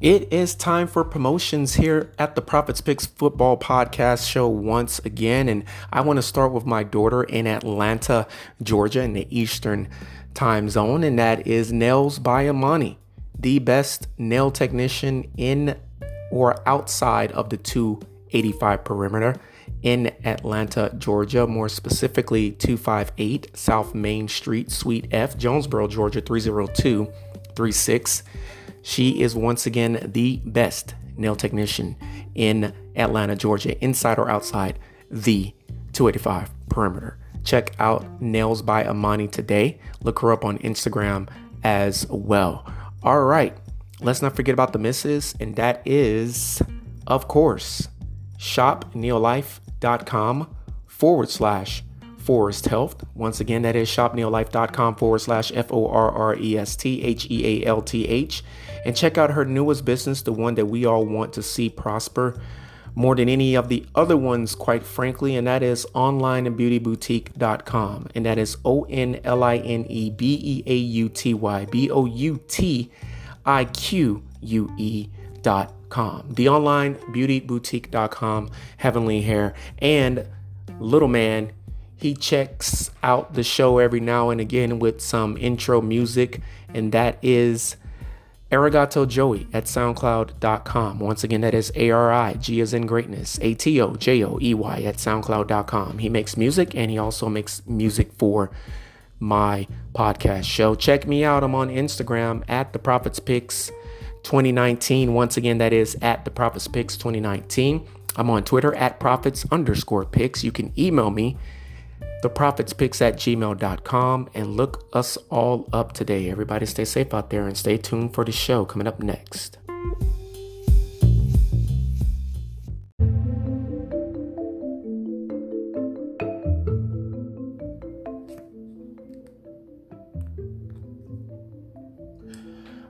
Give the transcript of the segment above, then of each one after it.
It is time for promotions here at the Prophets Picks Football Podcast Show once again. And I want to start with my daughter in Atlanta, Georgia, in the Eastern time zone, and that is Nails by Amani, the best nail technician in or outside of the 285 perimeter in Atlanta, Georgia, more specifically 258 South Main Street, Suite F, Jonesboro, Georgia 30236. She is once again the best nail technician in Atlanta, Georgia, inside or outside the 285 perimeter. Check out Nails by Amani today. Look her up on Instagram as well. All right, let's not forget about the misses, and that is, of course, shopneolife.com forward slash Forrest Health. Once again, that is shopneolife.com forward slash F O R R E S T H E A L T H. And check out her newest business, the one that we all want to see prosper more than any of the other ones, quite frankly, and that is onlinebeautyboutique.com. And that is O N L I N E B E A U T Y B O U T I Q U E.com. The online beauty boutique.com, Heavenly Hair, and Little Man he checks out the show every now and again with some intro music, and that is Arigato Joey at SoundCloud.com. Once again, that is A R I G as in greatness, A T O J O E Y at SoundCloud.com. He makes music and he also makes music for my podcast show. Check me out. I'm on Instagram at the Prophets Picks 2019. Once again, that is at the Prophets Picks 2019. I'm on Twitter at Prophets underscore Picks. You can email me theprophetspicks at gmail.com and look us all up today. Everybody stay safe out there and stay tuned for the show coming up next.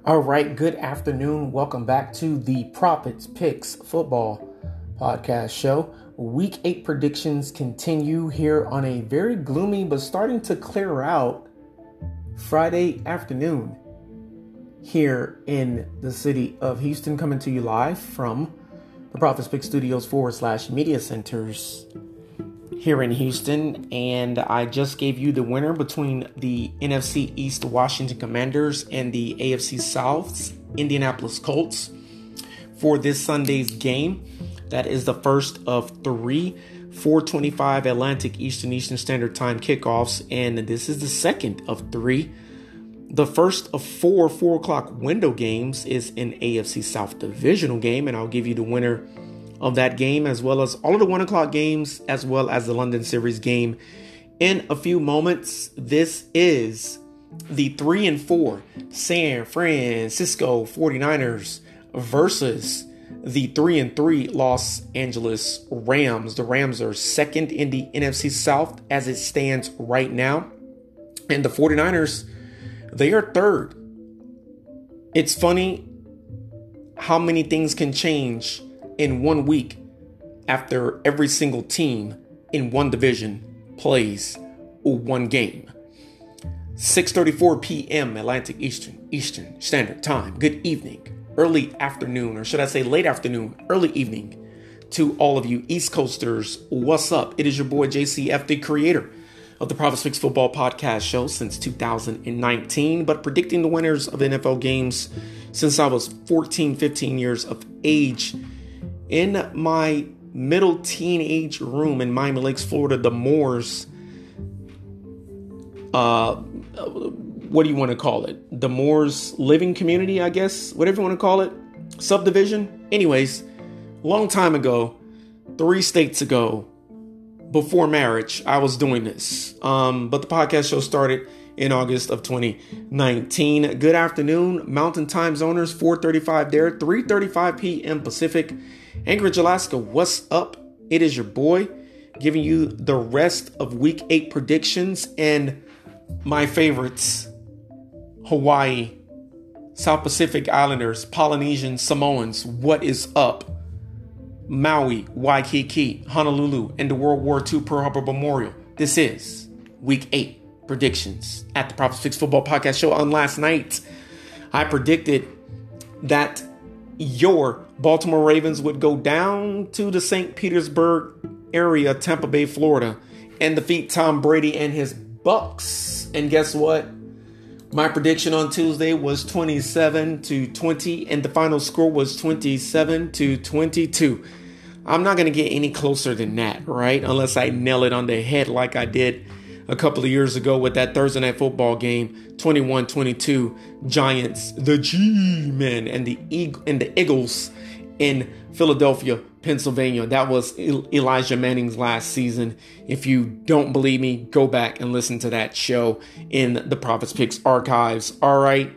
All right, good afternoon. Welcome back to the Prophets Picks Football Podcast Show. Week eight predictions continue here on a very gloomy but starting to clear out Friday afternoon here in the city of Houston, coming to you live from the Prophets Pick Studios forward slash media centers here in Houston. And I just gave you the winner between the NFC East Washington Commanders and the AFC South's Indianapolis Colts for this Sunday's game. That is the first of three 425 Atlantic Eastern Eastern Standard Time kickoffs, and this is the second of three. The first of four 4 o'clock window games is an AFC South divisional game, and I'll give you the winner of that game as well as all of the 1 o'clock games, as well as the London Series game in a few moments. This is the 3 and 4 San Francisco 49ers versus the 3 and 3 Los Angeles Rams. The Rams are second in the NFC South as it stands right now. And the 49ers, they are third. It's funny how many things can change in one week after every single team in one division plays one game. 6:34 p.m. Atlantic Eastern Eastern Standard Time. Good evening early afternoon, or should I say late afternoon, early evening to all of you East Coasters. What's up? It is your boy JCF, the creator of the Prophets Picks Football Podcast Show since 2019, but predicting the winners of NFL games since I was 14, 15 years of age. In my middle teenage room in Miami Lakes, Florida, the Moors, uh, what do you want to call it? The Moors living community, I guess, whatever you want to call it, subdivision. Anyways, long time ago, three states ago, before marriage, I was doing this. Um, but the podcast show started in August of 2019. Good afternoon, Mountain Time Zoners, 4:35 there, 3:35 p.m. Pacific. Anchorage, Alaska, what's up? It is your boy giving you the rest of week 8 predictions and my favorites Hawaii, South Pacific Islanders, Polynesian Samoans, what is up? Maui, Waikiki, Honolulu, and the World War II Pearl Harbor Memorial. This is week eight predictions at the Prophets Picks Football Podcast Show. On last night, I predicted that your Baltimore Ravens would go down to the St. Petersburg area, Tampa Bay, Florida, and defeat Tom Brady and his Bucs. And guess what? My prediction on Tuesday was 27 to 20, and the final score was 27 to 22. I'm not going to get any closer than that, right? Unless I nail it on the head like I did a couple of years ago with that Thursday night football game, 21-22, Giants, the G-men and the and the Eagles in Philadelphia, Pennsylvania. That was Elijah Manning's last season. If you don't believe me, go back and listen to that show in the Prophets Picks archives. All right.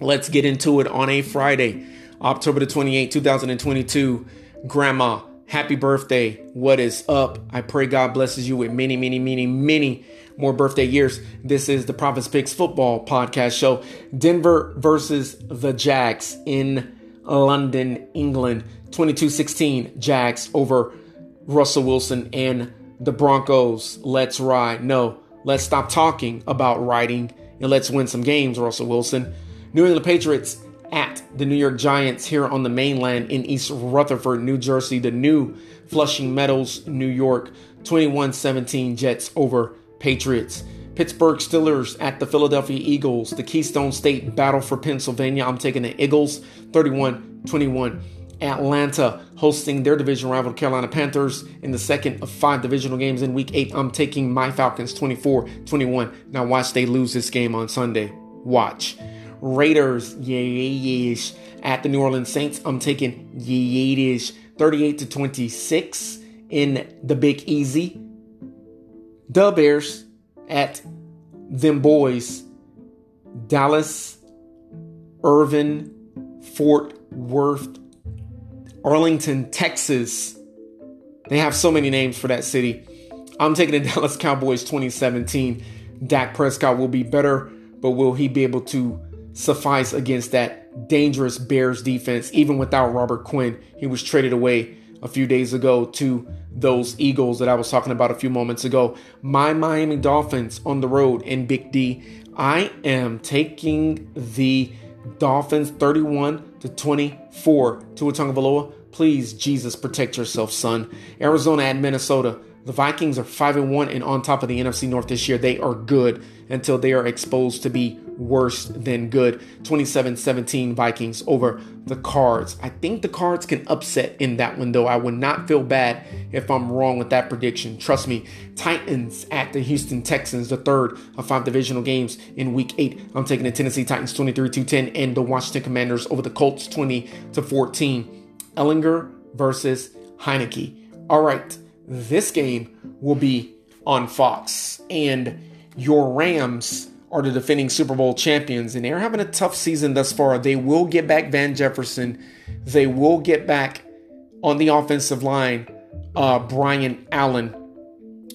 Let's get into it on a Friday, October the 28th, 2022. Grandma, happy birthday. What is up? I pray God blesses you with many, many, many, many more birthday years. This is the Prophets Picks football podcast show. Denver versus the Jags in London, England. 22-16 Jags over Russell Wilson and the Broncos. Let's ride. No, let's stop talking about riding and let's win some games, Russell Wilson. New England Patriots at the New York Giants here on the mainland in East Rutherford, New Jersey. The new Flushing Meadows, New York. 21-17 Jets over Patriots. Pittsburgh Steelers at the Philadelphia Eagles. The Keystone State battle for Pennsylvania. I'm taking the Eagles 31 21. Atlanta hosting their division rival Carolina Panthers in the second of five divisional games in week eight. I'm taking my Falcons 24 21. Now, watch they lose this game on Sunday. Watch. Raiders, yes, at the New Orleans Saints. I'm taking yes, 38 to 26 in the Big Easy. The Bears at them boys Dallas, Irving, Fort Worth, Arlington, Texas. They have so many names for that city. I'm taking the Dallas Cowboys 2017. Dak Prescott will be better, but will he be able to suffice against that dangerous Bears defense, even without Robert Quinn? He was traded away a few days ago to those Eagles that I was talking about a few moments ago. My Miami Dolphins on the road in Big D. I am taking the Dolphins 31 to 24 Tua Tagovailoa. Please, Jesus, protect yourself, son. Arizona at Minnesota. The Vikings are 5 and 1 and on top of the NFC North this year. They are good until they are exposed to be worse than good. 27-17 Vikings over the Cards. I think the Cards can upset in that one though. I would not feel bad if I'm wrong with that prediction. Trust me. Titans at the Houston Texans, the third of five divisional games in week 8. I'm taking the Tennessee Titans 23-10 and the Washington Commanders over the Colts 20 to 14. Ehlinger versus Heinicke. All right. This game will be on Fox and your Rams are the defending Super Bowl champions, and they're having a tough season thus far. They will get back Van Jefferson. They will get back on the offensive line uh, Brian Allen.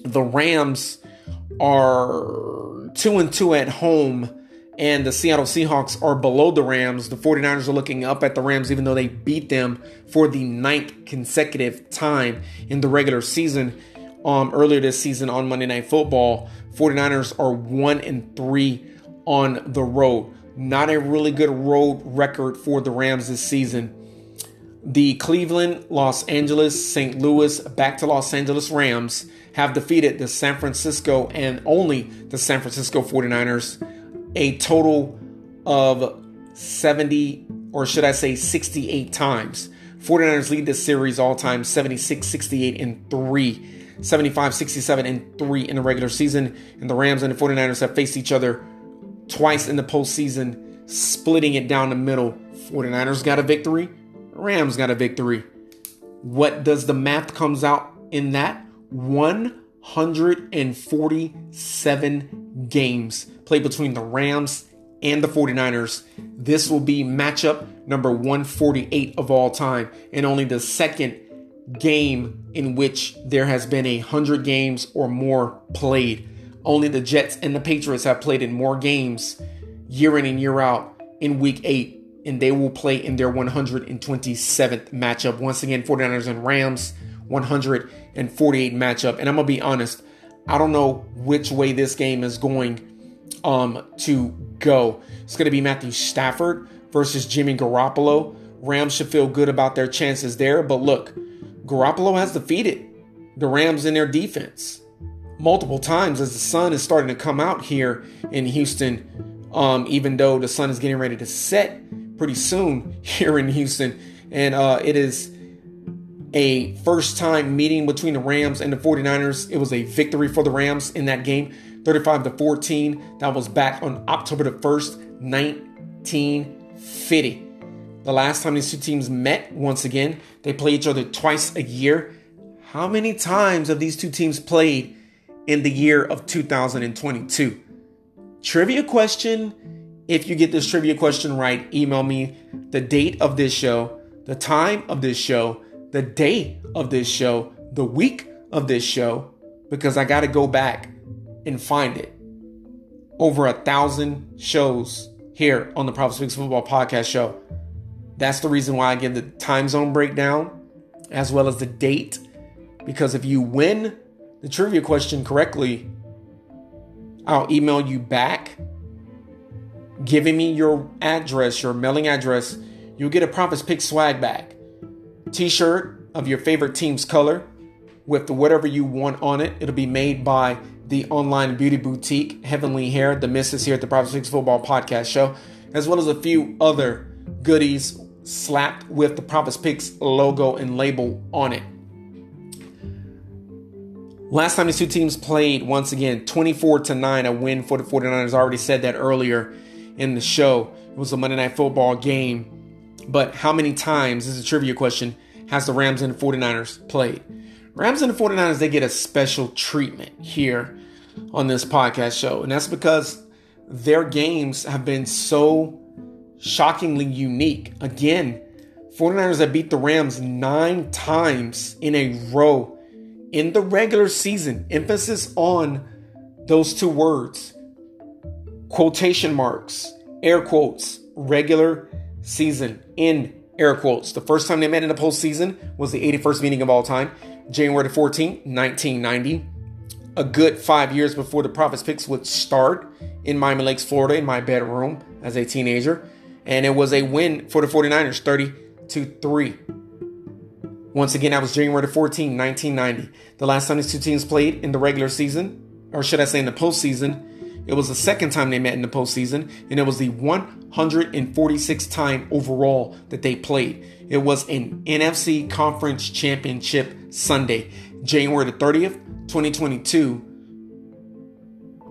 The Rams are two and two at home, and the Seattle Seahawks are below the Rams. The 49ers are looking up at the Rams, even though they beat them for the ninth consecutive time in the regular season um, earlier this season on Monday Night Football. 49ers are 1 and 3 on the road. Not a really good road record for the Rams this season. The Cleveland, Los Angeles, St. Louis, back to Los Angeles Rams have defeated the San Francisco and only the San Francisco 49ers a total of 70 or should I say 68 times. 49ers lead this series all time 76, 68, and 3. 75, 67, and 3 in the regular season. And the Rams and the 49ers have faced each other twice in the postseason, splitting it down the middle. 49ers got a victory, Rams got a victory. What does the math comes out in that? 147 games played between the Rams and the 49ers. This will be matchup number 148 of all time and only the second game in which there has been a hundred games or more played. Only the Jets and the Patriots have played in more games year in and year out in week eight, and they will play in their 127th matchup. Once again, 49ers and Rams, 148 matchup. And I'm gonna be honest, I don't know which way this game is going um, to go. It's gonna be Matthew Stafford versus Jimmy Garoppolo. Rams should feel good about their chances there. But look, Garoppolo has defeated the Rams in their defense multiple times as the sun is starting to come out here in Houston. Um, even though the sun is getting ready to set pretty soon here in Houston, and uh, it is a first time meeting between the Rams and the 49ers. It was a victory for the Rams in that game, 35 to 14. That was back on October the 1st, 1950. The last time these two teams met, once again, they play each other twice a year. How many times have these two teams played in the year of 2022? Trivia question. If you get this trivia question right, email me the date of this show, the time of this show, the day of this show, the week of this show, because I got to go back and find it. Over a thousand shows here on the Prophets Picks Football Podcast Show. That's the reason why I give the time zone breakdown as well as the date. Because if you win the trivia question correctly, I'll email you back giving me your address, your mailing address. You'll get a Prophets Pick swag bag t-shirt of your favorite team's color with whatever you want on it. It'll be made by the online beauty boutique Heavenly Hair, the missus here at the Prophets Picks Football Podcast Show, as well as a few other goodies slapped with the Prophets Picks logo and label on it. Last time these two teams played, once again, 24 to 9, a win for the 49ers. I already said that earlier in the show. It was a Monday Night Football game. But how many times, this is a trivia question, has the Rams and the 49ers played. Rams and the 49ers, they get a special treatment here on this podcast show. And that's because their games have been so shockingly unique. Again, 49ers have beat the Rams nine times in a row in the regular season. Emphasis on those two words quotation marks, air quotes, regular season in air quotes. The first time they met in the postseason was the 81st meeting of all time, January 14, 1990. A good five years before the Prophets Picks would start in Miami Lakes, Florida, in my bedroom as a teenager. And it was a win for the 49ers, 30 to 3. Once again, that was January 14, 1990. The last time these two teams played in the regular season, or should I say in the postseason, it was the second time they met in the postseason, and it was the 146th time overall that they played. It was an NFC Conference Championship Sunday, January the 30th, 2022.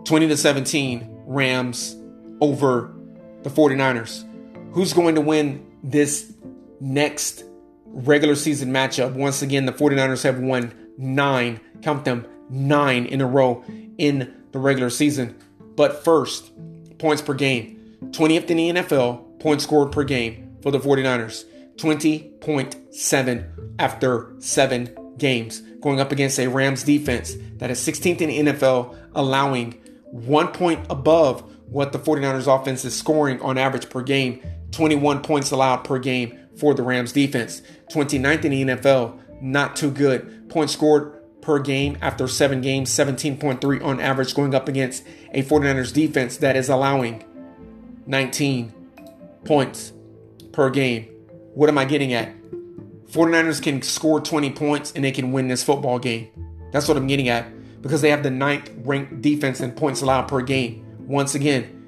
20 to 17 Rams over the 49ers. Who's going to win this next regular season matchup? Once again, the 49ers have won nine, count them, nine in a row in the regular season. But first, points per game. 20th in the NFL, points scored per game for the 49ers. 20.7 after seven games, going up against a Rams defense that is 16th in the NFL, allowing one point above what the 49ers offense is scoring on average per game. 21 points allowed per game for the Rams defense. 29th in the NFL, not too good. Points scored per game after seven games, 17.3 on average, going up against a 49ers defense that is allowing 19 points per game. What am I getting at? 49ers can score 20 points and they can win this football game. That's what I'm getting at because they have the ninth ranked defense in points allowed per game. Once again,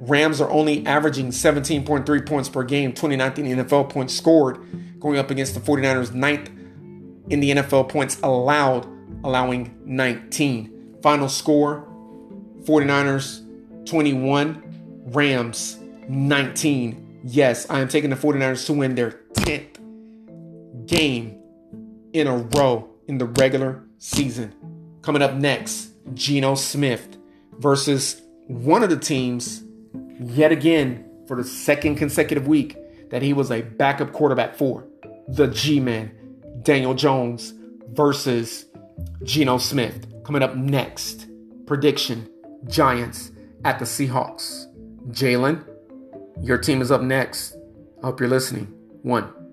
Rams are only averaging 17.3 points per game, 2019 NFL points scored, going up against the 49ers' ninth in the NFL points allowed, allowing 19. Final score 49ers 21, Rams 19. Yes, I am taking the 49ers to win their 10th game in a row in the regular season. Coming up next, Geno Smith versus one of the teams, yet again, for the second consecutive week, that he was a backup quarterback for the G Man. Daniel Jones versus Geno Smith. Coming up next, prediction Giants at the Seahawks. Jalen, your team is up next. I hope you're listening. One.